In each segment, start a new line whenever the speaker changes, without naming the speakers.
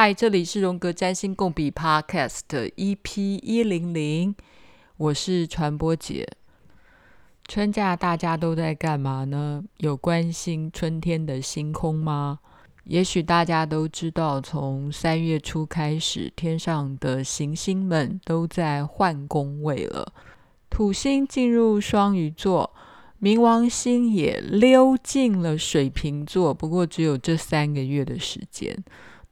嗨，这里是荣格占星共笔 Podcast EP 一零零，我是传播姐。春假大家都在干嘛呢？有关心春天的星空吗？也许大家都知道，从三月初开始，天上的行星们都在换宫位了。土星进入双鱼座，冥王星也溜进了水瓶座，不过只有这三个月的时间。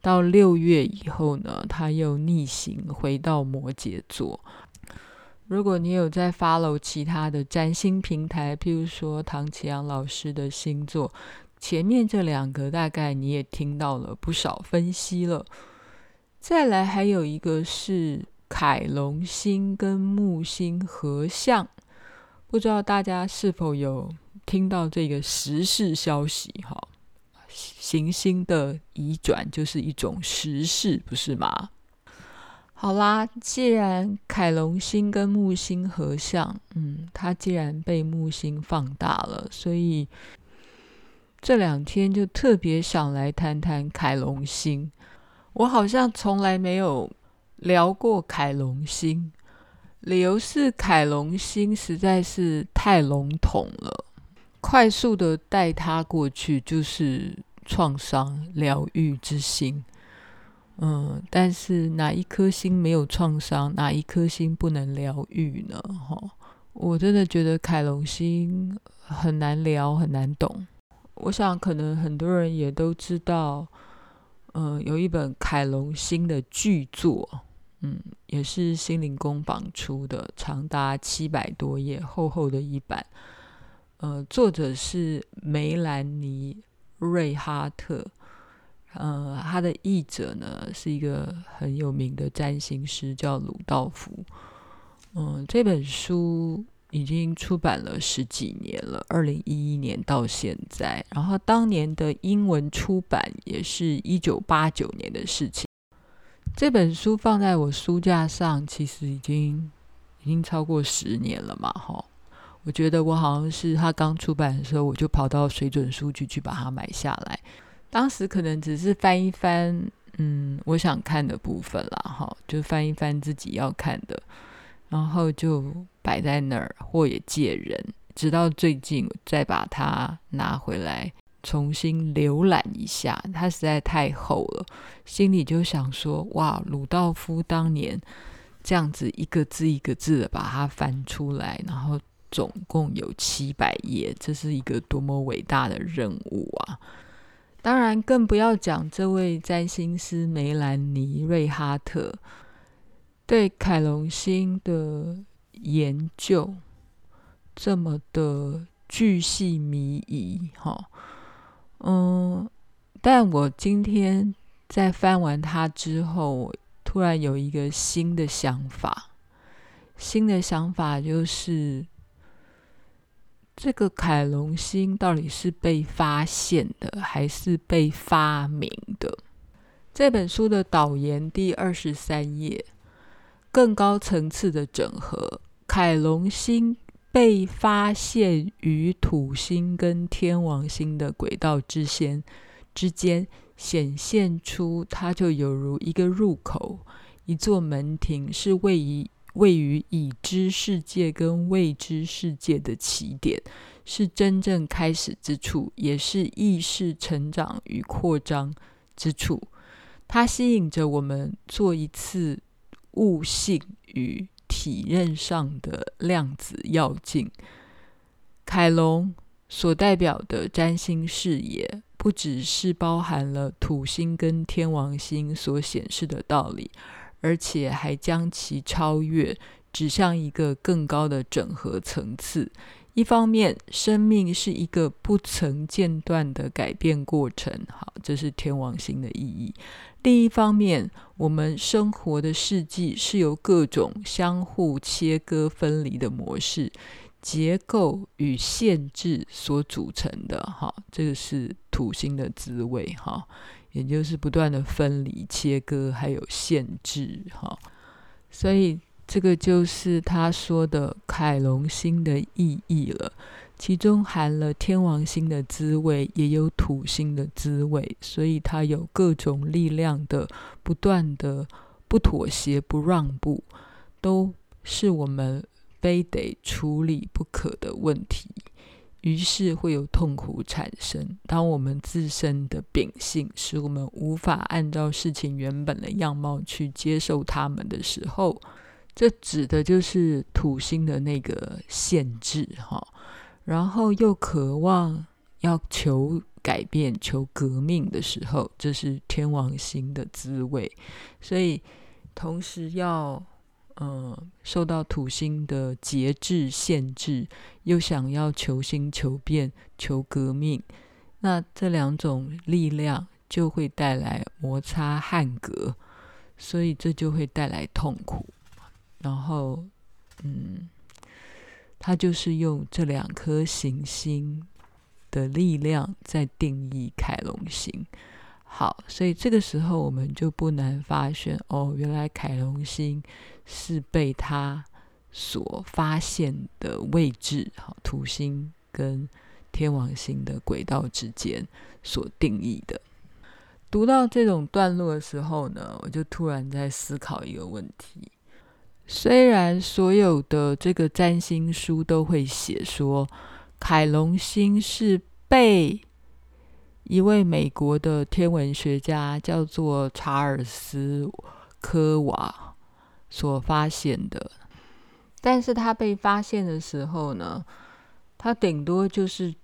到六月以后呢，它又逆行回到摩羯座。如果你有在 follow 其他的占星平台，譬如说唐綺阳老师的星座，前面这两个大概你也听到了不少分析了。再来还有一个是凯龙星跟木星合相，不知道大家是否有听到这个时事消息？哈。行星的移转就是一种时事，不是吗？好啦，既然凯龙星跟木星合相，嗯，它既然被木星放大了，所以这两天就特别想来谈谈凯龙星。我好像从来没有聊过凯龙星，理由是凯龙星实在是太笼统了。快速的带他过去，就是创伤疗愈之星。嗯，但是哪一颗星没有创伤？哪一颗星不能疗愈呢？哈，我真的觉得凯龙星很难聊，很难懂。我想，可能很多人也都知道，嗯，有一本凯龙星的巨作，嗯，也是心灵工坊出的，长达七百多页，厚厚的一版。呃，作者是梅兰妮·瑞哈特，呃，他的译者呢是一个很有名的占星师，叫鲁道夫。嗯、这本书已经出版了十几年了，二零一一年到现在。然后当年的英文出版也是一九八九年的事情。这本书放在我书架上，其实已经已经超过十年了嘛，哈。我觉得我好像是他刚出版的时候，我就跑到水准书局去把它买下来。当时可能只是翻一翻，嗯，我想看的部分啦，哈，就翻一翻自己要看的，然后就摆在那儿，或也借人。直到最近再把它拿回来重新浏览一下，它实在太厚了，心里就想说：哇，鲁道夫当年这样子一个字一个字的把它翻出来，然后。总共有七百页，这是一个多么伟大的任务啊！当然，更不要讲这位占星师梅兰妮·瑞哈特对凯龙星的研究这么的巨细靡遗，哈，嗯，但我今天在翻完它之后，突然有一个新的想法，新的想法就是。这个凯龙星到底是被发现的，还是被发明的？这本书的导言第二十三页，更高层次的整合。凯龙星被发现于土星跟天王星的轨道之间，之间显现出它就有如一个入口，一座门庭，是位于。位于已知世界跟未知世界的起点，是真正开始之处，也是意识成长与扩张之处。它吸引着我们做一次悟性与体认上的量子跃进。凯龙所代表的占星视野，不只是包含了土星跟天王星所显示的道理。而且还将其超越，指向一个更高的整合层次。一方面，生命是一个不曾间断的改变过程，好，这是天王星的意义。另一方面，我们生活的世纪是由各种相互切割分离的模式、结构与限制所组成的，哈，这个是土星的滋味，哈。也就是不断的分离、切割，还有限制，哈，所以这个就是他说的凯龙星的意义了。其中含了天王星的滋味，也有土星的滋味，所以它有各种力量的不断的不妥协、不让步，都是我们非得处理不可的问题。于是会有痛苦产生。当我们自身的秉性使我们无法按照事情原本的样貌去接受它们的时候，这指的就是土星的那个限制哈。然后又渴望要求改变、求革命的时候，这是天王星的滋味。所以同时要。嗯，受到土星的节制限制，又想要求新求变、求革命，那这两种力量就会带来摩擦、汗格，所以这就会带来痛苦。然后，嗯，它就是用这两颗行星的力量在定义凯龙星。好，所以这个时候我们就不难发现，哦，原来凯龙星是被它所发现的位置，好，土星跟天王星的轨道之间所定义的。读到这种段落的时候呢，我就突然在思考一个问题：虽然所有的这个占星书都会写说，凯龙星是被一位美国的天文学家叫做查尔斯科瓦所发现的，但是他被发现的时候呢，他顶多就是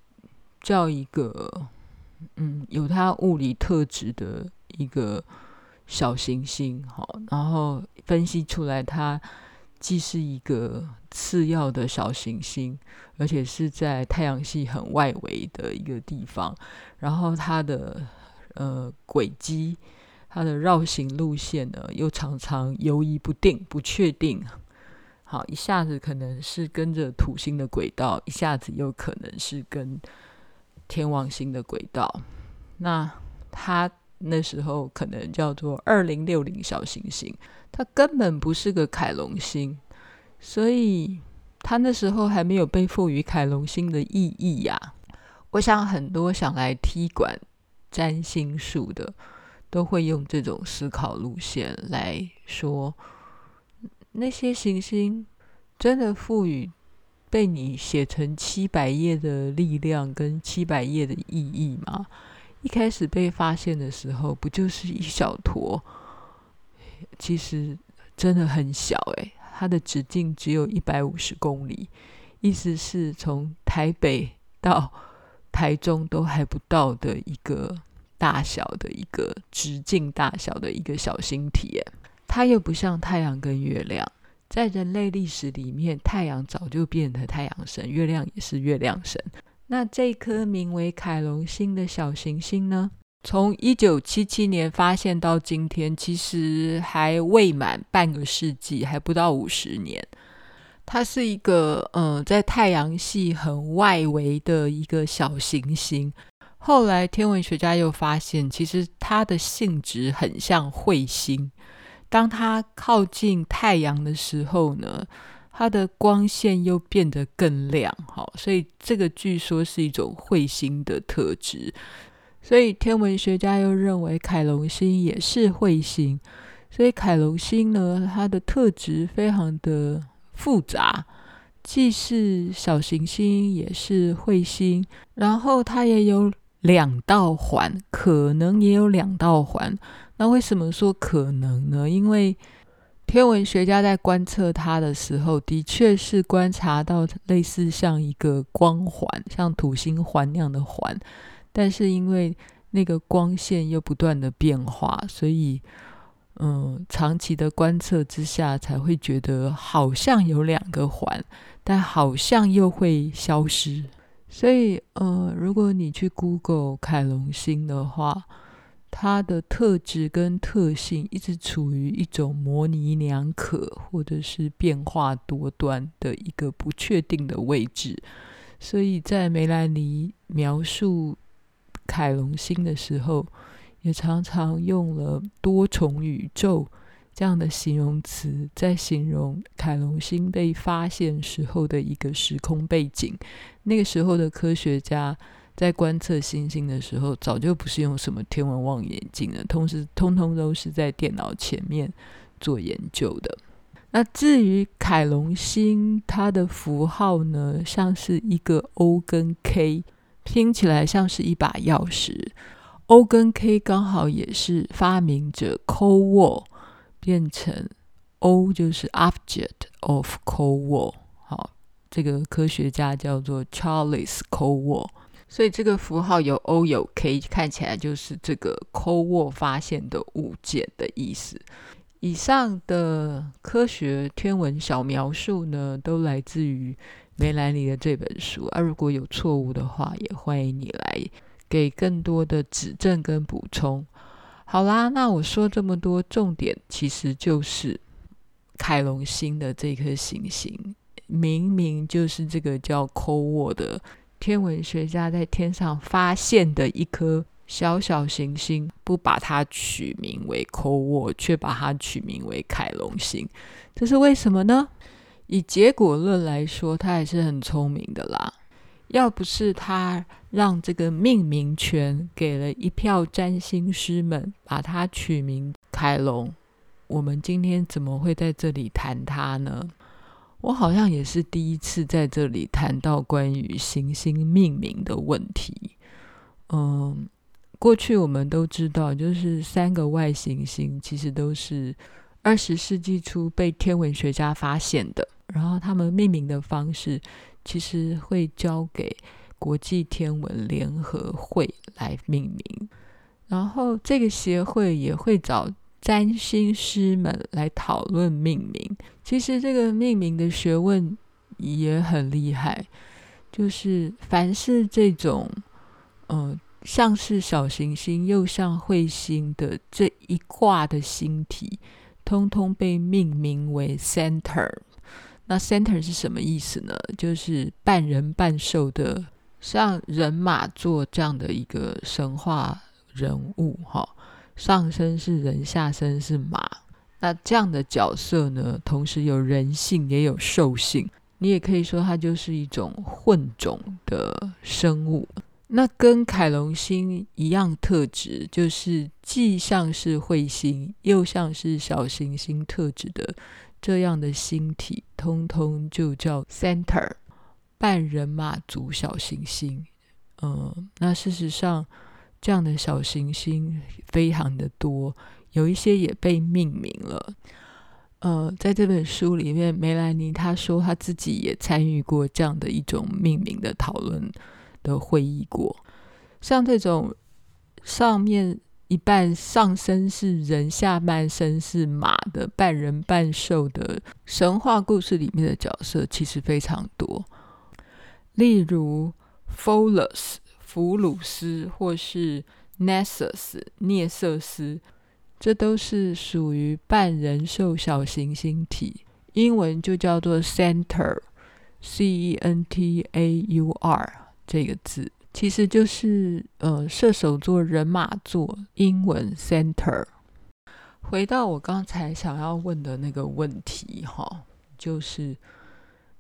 叫一个嗯有他物理特质的一个小行星，好，然后分析出来他。既是一个次要的小行星，而且是在太阳系很外围的一个地方。然后它的呃轨迹，它的绕行路线呢，又常常游移不定、不确定。好，一下子可能是跟着土星的轨道，一下子又可能是跟天王星的轨道。那它那时候可能叫做二零六零小行星。它根本不是个凯龙星，所以它那时候还没有被赋予凯龙星的意义呀、我想很多想来踢馆占星术的，都会用这种思考路线来说：那些行星真的赋予被你写成七百页的力量跟七百页的意义吗？一开始被发现的时候，不就是一小坨？其实真的很小诶，它的直径只有一百五十公里，意思是从台北到台中都还不到的一个大小的一个直径大小的一个小星体。它又不像太阳跟月亮，在人类历史里面，太阳早就变成太阳神，月亮也是月亮神。那这颗名为凯龙星的小行星呢？从一九七七年发现到今天，其实还未满半个世纪，还不到五十年。它是一个嗯、呃，在太阳系很外围的一个小行星。后来天文学家又发现，其实它的性质很像彗星。当它靠近太阳的时候呢，它的光线又变得更亮。好，所以这个据说是一种彗星的特质。所以天文学家又认为凯龙星也是彗星，所以凯龙星呢，它的特质非常的复杂，既是小行星，也是彗星，然后它也有两道环，可能也有两道环。那为什么说可能呢？因为天文学家在观测它的时候，的确是观察到类似像一个光环，像土星环那样的环。但是因为那个光线又不断的变化，所以嗯，长期的观测之下，才会觉得好像有两个环，但好像又会消失。所以呃，如果你去 Google 凯龙星的话，它的特质跟特性一直处于一种模棱两可，或者是变化多端的一个不确定的位置。所以在梅兰妮描述。凯龙星的时候，也常常用了多重宇宙这样的形容词，在形容凯龙星被发现时候的一个时空背景。那个时候的科学家在观测星星的时候，早就不是用什么天文望远镜了，同时通通都是在电脑前面做研究的。那至于凯龙星，它的符号呢，像是一个 O 跟 K，听起来像是一把钥匙。O 跟 K 刚好也是发明者 Cold War 变成 O 就是 Object of Cold War，好，这个科学家叫做 Charles Cold War，所以这个符号有 O 有 K，看起来就是这个 Cold War 发现的物件的意思。以上的科学天文小描述呢，都来自于梅兰妮的这本书啊。如果有错误的话，也欢迎你来给更多的指正跟补充。好啦，那我说这么多，重点其实就是凯龙星的这颗行星，明明就是这个叫 c o 的天文学家在天上发现的一颗。小小行星不把它取名为 Cold War，却把它取名为凯龙星，这是为什么呢？以结果论来说，他也是很聪明的啦。要不是他让这个命名权给了一票占星师们，把它取名凯龙，我们今天怎么会在这里谈它呢？我好像也是第一次在这里谈到关于行星命名的问题。嗯。过去我们都知道，就是三个外行星其实都是二十世纪初被天文学家发现的，然后他们命名的方式其实会交给国际天文联合会来命名，然后这个协会也会找占星师们来讨论命名。其实这个命名的学问也很厉害，就是凡是这种，呃。像是小行星又像彗星的这一挂的星体，通通被命名为 center。那 center 是什么意思呢？就是半人半兽的，像人马座这样的一个神话人物，哈，上身是人，下身是马。那这样的角色呢，同时有人性也有兽性，你也可以说它就是一种混种的生物。那跟凯龙星一样特质，就是既像是彗星，又像是小行星特质的这样的星体，通通就叫 Center 半人马族小行星。嗯，那事实上，这样的小行星非常的多，有一些也被命名了。呃，在这本书里面，梅兰妮她说她自己也参与过这样的一种命名的讨论。的会议过，像这种上面一半上身是人，下半身是马的半人半兽的神话故事里面的角色，其实非常多。例如 Pholus 弗鲁斯，或是 Nessus 聂瑟斯，这都是属于半人兽小行星体，英文就叫做 Centaur，C E N T A U R。这个字其实就是呃射手座人马座，英文 Centaur。回到我刚才想要问的那个问题哈，就是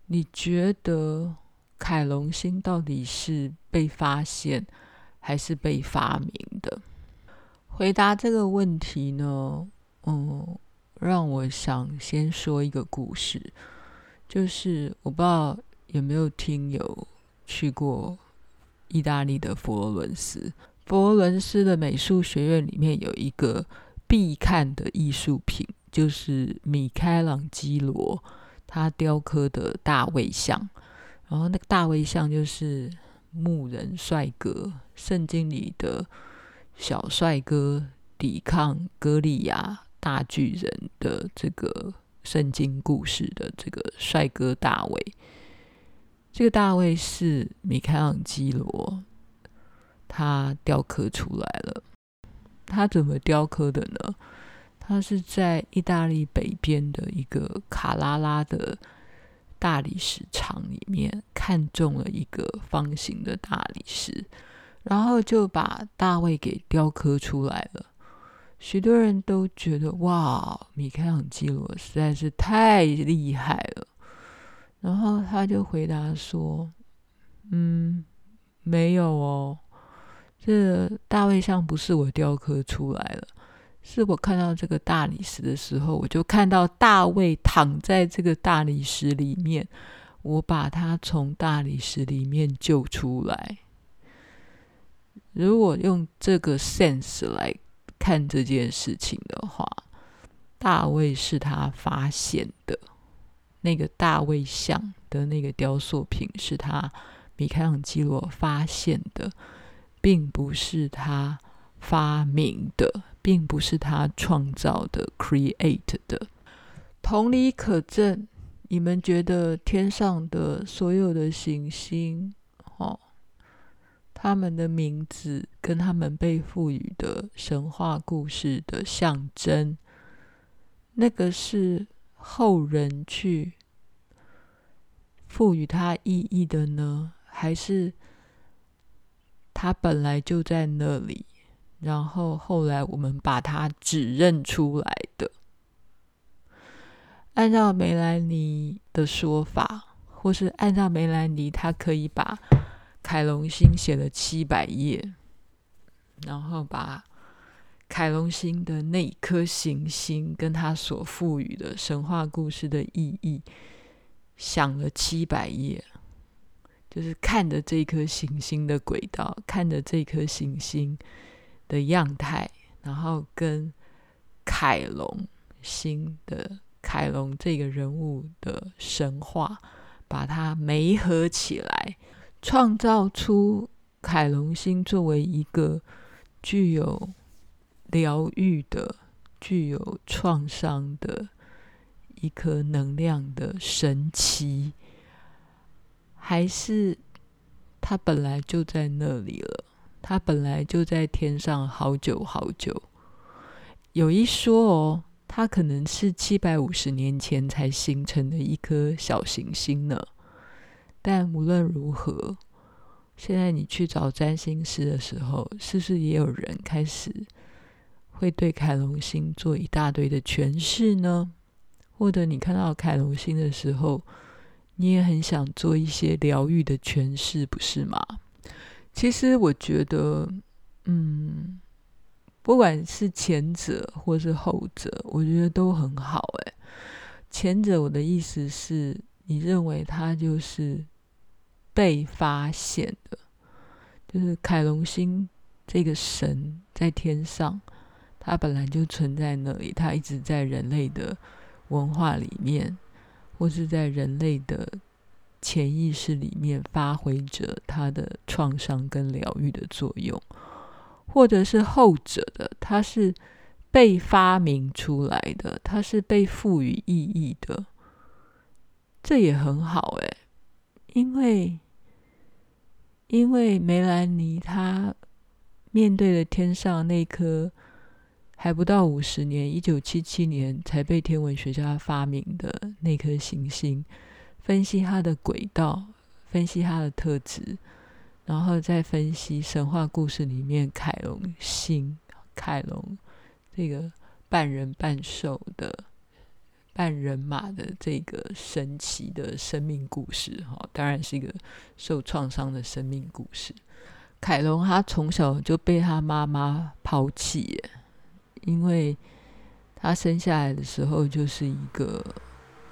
你觉得凯龙星到底是被发现还是被发明的？回答这个问题呢，嗯，让我想先说一个故事，就是我不知道有没有听友去过。意大利的佛罗伦斯，佛罗伦斯的美术学院里面有一个必看的艺术品，就是米开朗基罗他雕刻的大卫像。然后那个大卫像就是牧人帅哥，圣经里的小帅哥抵抗歌利亚大巨人的这个圣经故事的这个帅哥大卫。这个大卫是米开朗基罗，他雕刻出来了。他怎么雕刻的呢？他是在意大利北边的一个卡拉拉的大理石厂里面，看中了一个方形的大理石，然后就把大卫给雕刻出来了。许多人都觉得哇，米开朗基罗实在是太厉害了。然后他就回答说：“嗯，没有哦，这大卫像不是我雕刻出来了，是我看到这个大理石的时候，我就看到大卫躺在这个大理石里面，我把他从大理石里面救出来。如果用这个 sense 来。”看这件事情的话，大卫是他发现的，那个大卫像的那个雕塑品是他米开朗基罗发现的，并不是他发明的，并不是他创造的 create 的。同理可证，你们觉得天上的所有的行星，哦？他们的名字跟他们被赋予的神话故事的象征，那个是后人去赋予它意义的呢？还是它本来就在那里，然后后来我们把它指认出来的？按照梅兰妮的说法，或是按照梅兰妮，她可以把。凯龙星写了七百页，然后把凯龙星的那一颗行星跟他所赋予的神话故事的意义想了七百页，就是看着这颗行星的轨道，看着这颗行星的样态，然后跟凯龙星的凯龙这个人物的神话，把它媒合起来。创造出凯龙星作为一个具有疗愈的、具有创伤的一颗能量的神奇，还是它本来就在那里了？它本来就在天上好久好久。有一说哦，它可能是七百五十年前才形成的一颗小行星呢。但无论如何，现在你去找占星师的时候，是不是也有人开始会对凯龙星做一大堆的诠释呢？或者你看到凯龙星的时候，你也很想做一些疗愈的诠释，不是吗？其实我觉得，嗯，不管是前者或是后者，我觉得都很好。诶，前者我的意思是你认为他就是。被发现的，就是凯龙星这个神在天上，它本来就存在那里，它一直在人类的文化里面，或是在人类的潜意识里面发挥着它的创伤跟疗愈的作用，或者是后者的，它是被发明出来的，它是被赋予意义的，这也很好诶，因为。因为梅兰妮她面对了天上那颗还不到五十年，一九七七年才被天文学家发明的那颗行星，分析它的轨道，分析它的特质，然后再分析神话故事里面凯龙星、凯龙这个半人半兽的。半人马的这个神奇的生命故事，哈，当然是一个受创伤的生命故事。凯龙他从小就被他妈妈抛弃，因为他生下来的时候就是一个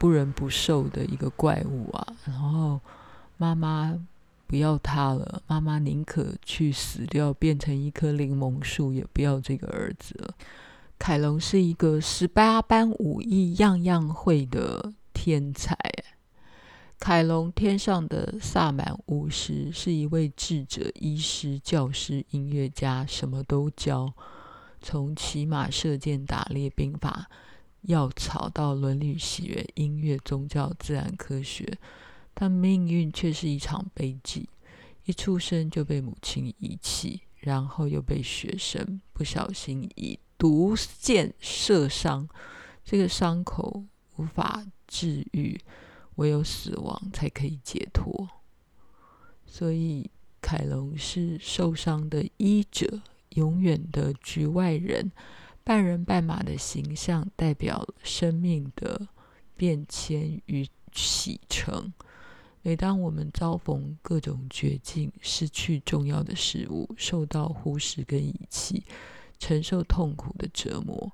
不人不兽的一个怪物啊，然后妈妈不要他了，妈妈宁可去死掉，变成一棵柠檬树，也不要这个儿子了。凯龙是一个十八般武艺样样会的天才。凯龙天上的萨满巫师是一位智者、医师、教师、音乐家，什么都教，从骑马、射箭、打猎、兵法、药草到伦理学、音乐、宗教、自然科学，但命运却是一场悲剧。一出生就被母亲遗弃，然后又被学生不小心以。毒箭射伤，这个伤口无法治愈，唯有死亡才可以解脱。所以，凯龙是受伤的医者，永远的局外人，半人半马的形象代表生命的变迁与启程。每当我们遭逢各种绝境，失去重要的事物，受到忽视跟遗弃，承受痛苦的折磨，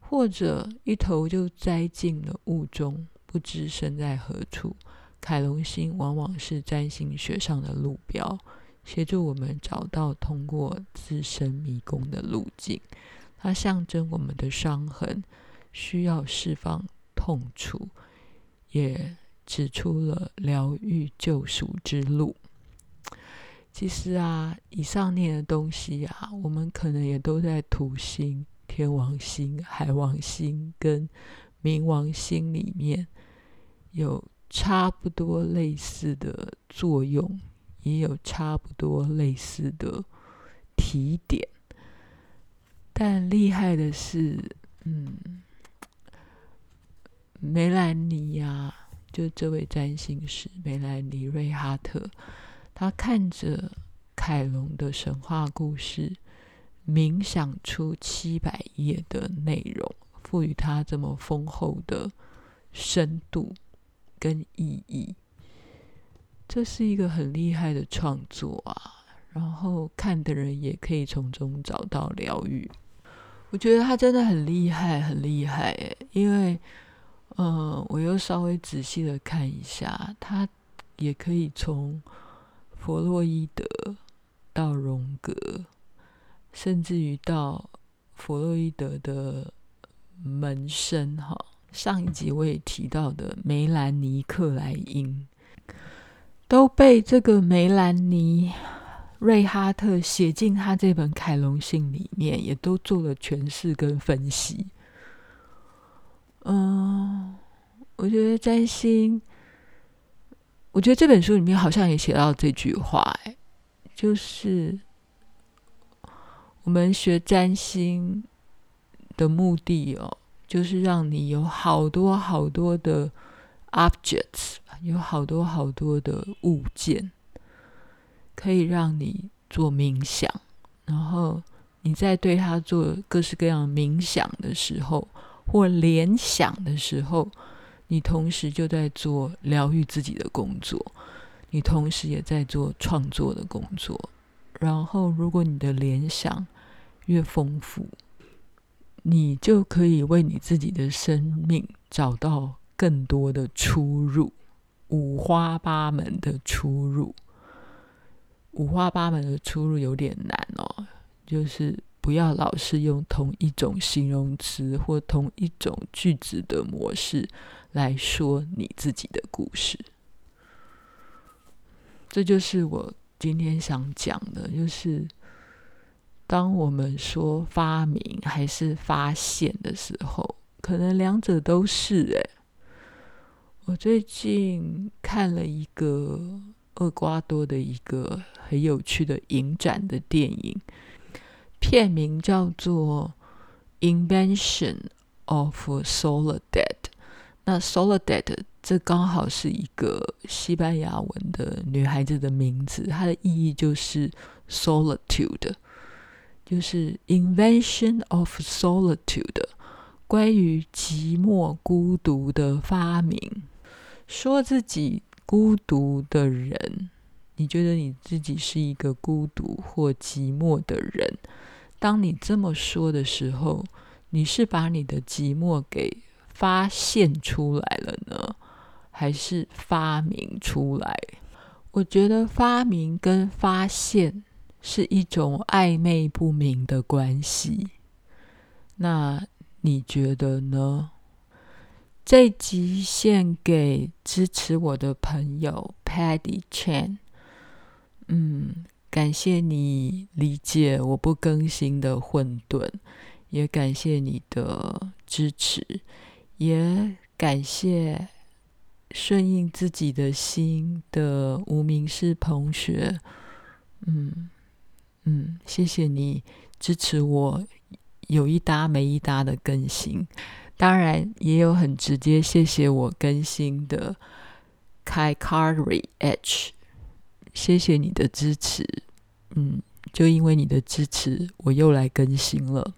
或者一头就栽进了雾中，不知身在何处，凯龙星往往是占星学上的路标，协助我们找到通过自身迷宫的路径。它象征我们的伤痕，需要释放痛楚，也指出了疗愈救赎之路。其实啊，以上念的东西啊，我们可能也都在土星、天王星、海王星跟冥王星里面有差不多类似的作用，也有差不多类似的提点。但厉害的是，嗯，梅兰妮呀，就这位占星师梅兰妮·瑞哈特，他看着凯龙的神话故事，冥想出七百页的内容，赋予他这么丰厚的深度跟意义。这是一个很厉害的创作啊！然后看的人也可以从中找到疗愈。我觉得他真的很厉害，很厉害诶，因为，呃，我又稍微仔细的看一下，他也可以从弗洛伊德到荣格，甚至于到弗洛伊德的门生哈。上一集我也提到的梅兰妮·克莱因，都被这个梅兰妮。瑞哈特写进他这本凯龙信里面，也都做了诠释跟分析。嗯，我觉得占星，我觉得这本书里面好像也写到这句话，哎，就是我们学占星的目的哦，就是让你有好多好多的 objects，有好多好多的物件。可以让你做冥想，然后你在对它做各式各样冥想的时候，或联想的时候，你同时就在做疗愈自己的工作，你同时也在做创作的工作。然后，如果你的联想越丰富，你就可以为你自己的生命找到更多的出入，五花八门的出入。五花八门的出入有点难哦，就是不要老是用同一种形容词或同一种句子的模式来说你自己的故事。这就是我今天想讲的，就是当我们说发明还是发现的时候，可能两者都是诶。我最近看了一个。厄瓜多的一个很有趣的影展的电影，片名叫做《Invention of Soledad》。那 Soledad 这刚好是一个西班牙文的女孩子的名字，它的意义就是 Solitude，就是 Invention of Solitude，关于寂寞孤独的发明，说自己。孤独的人，你觉得你自己是一个孤独或寂寞的人？当你这么说的时候，你是把你的寂寞给发现出来了呢，还是发明出来？我觉得发明跟发现是一种暧昧不明的关系。那你觉得呢？这集献给支持我的朋友 Paddy Chan。嗯，感谢你理解我不更新的混沌，也感谢你的支持，也感谢顺应自己的心的无名氏同学。嗯嗯，谢谢你支持我有一搭没一搭的更新。当然也有很直接谢谢我更新的 Kaikari H，谢谢你的支持，嗯，就因为你的支持，我又来更新了。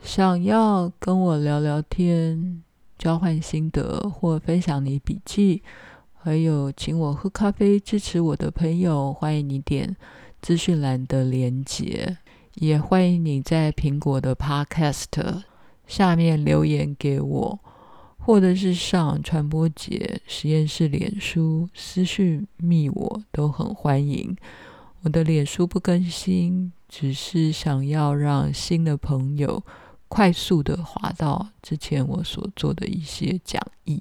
想要跟我聊聊天、交换心得或分享你笔记，还有请我喝咖啡支持我的朋友，欢迎你点资讯栏的连结，也欢迎你在苹果的 Podcast 下面留言给我，或者是上传播节实验室脸书私讯密我，都很欢迎。我的脸书不更新，只是想要让新的朋友快速的滑到之前我所做的一些讲义。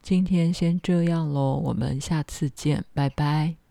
今天先这样喽，我们下次见，拜拜。